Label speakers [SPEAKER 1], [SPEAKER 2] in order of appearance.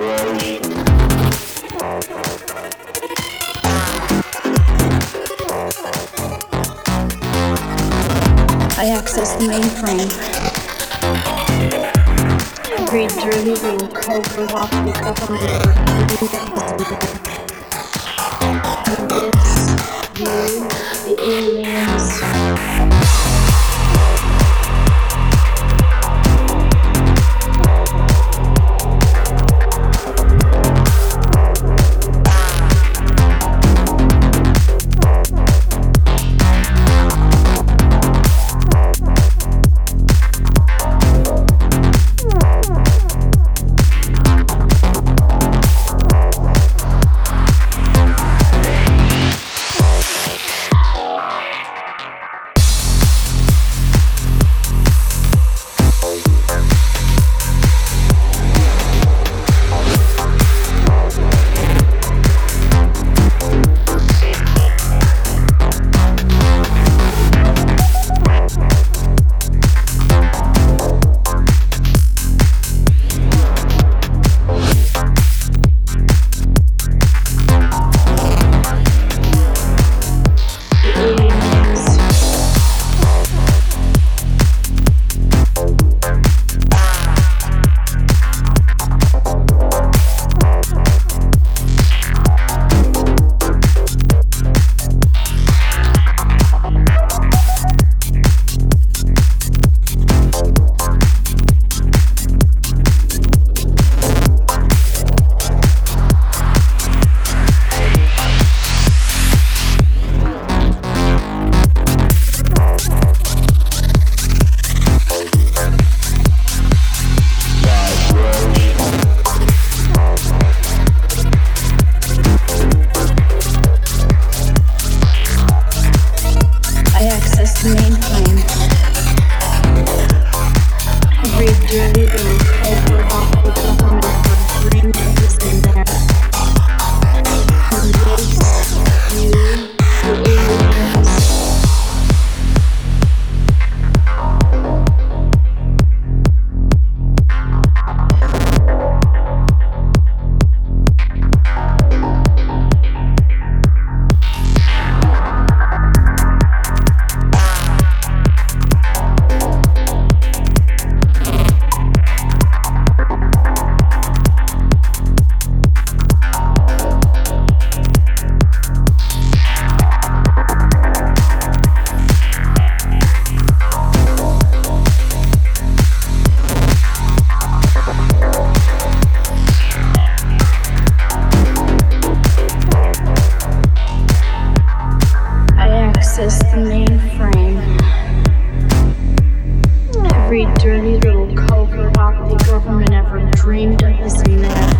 [SPEAKER 1] I access the mainframe. Read Drew leaving cold from off the cup on Dirty little Coker, but the government ever dreamed of is in.